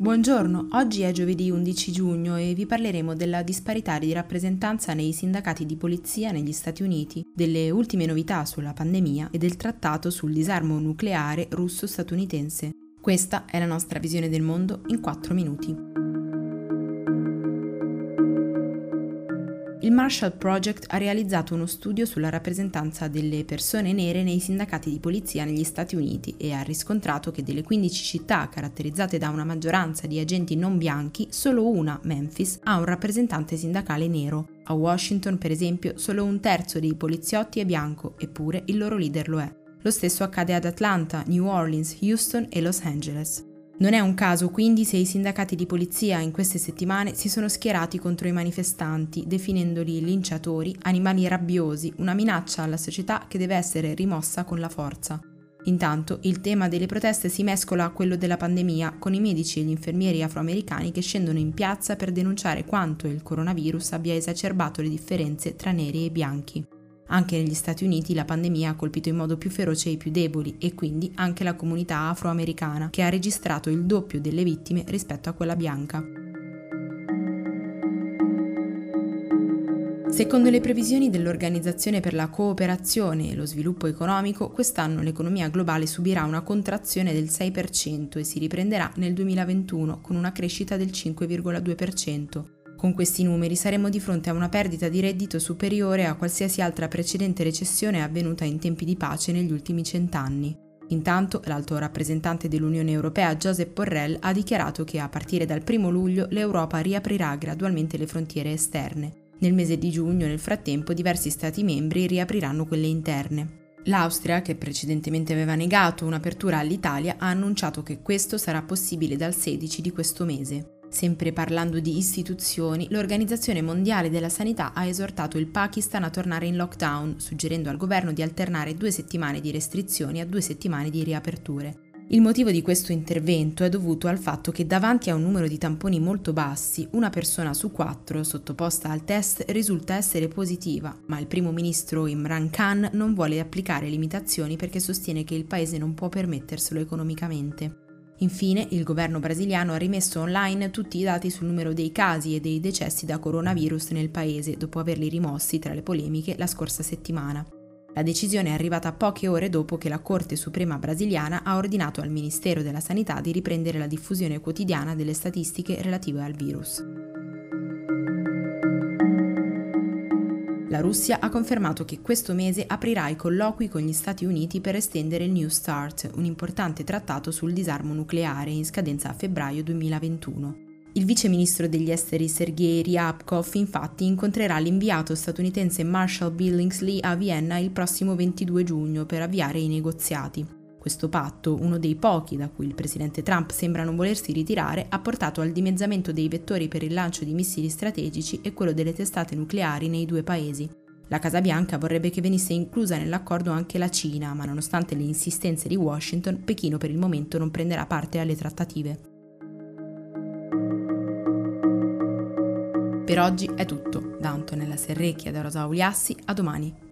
Buongiorno, oggi è giovedì 11 giugno e vi parleremo della disparità di rappresentanza nei sindacati di polizia negli Stati Uniti, delle ultime novità sulla pandemia e del trattato sul disarmo nucleare russo-statunitense. Questa è la nostra visione del mondo in 4 minuti. Il Marshall Project ha realizzato uno studio sulla rappresentanza delle persone nere nei sindacati di polizia negli Stati Uniti e ha riscontrato che delle 15 città caratterizzate da una maggioranza di agenti non bianchi, solo una, Memphis, ha un rappresentante sindacale nero. A Washington, per esempio, solo un terzo dei poliziotti è bianco, eppure il loro leader lo è. Lo stesso accade ad Atlanta, New Orleans, Houston e Los Angeles. Non è un caso quindi se i sindacati di polizia in queste settimane si sono schierati contro i manifestanti, definendoli linciatori, animali rabbiosi, una minaccia alla società che deve essere rimossa con la forza. Intanto il tema delle proteste si mescola a quello della pandemia, con i medici e gli infermieri afroamericani che scendono in piazza per denunciare quanto il coronavirus abbia esacerbato le differenze tra neri e bianchi. Anche negli Stati Uniti la pandemia ha colpito in modo più feroce i più deboli e quindi anche la comunità afroamericana, che ha registrato il doppio delle vittime rispetto a quella bianca. Secondo le previsioni dell'Organizzazione per la cooperazione e lo sviluppo economico, quest'anno l'economia globale subirà una contrazione del 6% e si riprenderà nel 2021 con una crescita del 5,2%. Con questi numeri saremmo di fronte a una perdita di reddito superiore a qualsiasi altra precedente recessione avvenuta in tempi di pace negli ultimi cent'anni. Intanto l'alto rappresentante dell'Unione Europea Josep Borrell ha dichiarato che a partire dal 1 luglio l'Europa riaprirà gradualmente le frontiere esterne. Nel mese di giugno, nel frattempo, diversi Stati membri riapriranno quelle interne. L'Austria, che precedentemente aveva negato un'apertura all'Italia, ha annunciato che questo sarà possibile dal 16 di questo mese. Sempre parlando di istituzioni, l'Organizzazione Mondiale della Sanità ha esortato il Pakistan a tornare in lockdown, suggerendo al governo di alternare due settimane di restrizioni a due settimane di riaperture. Il motivo di questo intervento è dovuto al fatto che davanti a un numero di tamponi molto bassi, una persona su quattro sottoposta al test risulta essere positiva, ma il primo ministro Imran Khan non vuole applicare limitazioni perché sostiene che il paese non può permetterselo economicamente. Infine, il governo brasiliano ha rimesso online tutti i dati sul numero dei casi e dei decessi da coronavirus nel paese dopo averli rimossi tra le polemiche la scorsa settimana. La decisione è arrivata poche ore dopo che la Corte Suprema brasiliana ha ordinato al Ministero della Sanità di riprendere la diffusione quotidiana delle statistiche relative al virus. La Russia ha confermato che questo mese aprirà i colloqui con gli Stati Uniti per estendere il New START, un importante trattato sul disarmo nucleare in scadenza a febbraio 2021. Il vice ministro degli esteri Sergei Ryabkov infatti incontrerà l'inviato statunitense Marshall Billingsley a Vienna il prossimo 22 giugno per avviare i negoziati. Questo patto, uno dei pochi da cui il presidente Trump sembra non volersi ritirare, ha portato al dimezzamento dei vettori per il lancio di missili strategici e quello delle testate nucleari nei due paesi. La Casa Bianca vorrebbe che venisse inclusa nell'accordo anche la Cina, ma nonostante le insistenze di Washington, Pechino per il momento non prenderà parte alle trattative. Per oggi è tutto. Da Antonella Serrecchia e da Rosa Uliassi, a domani.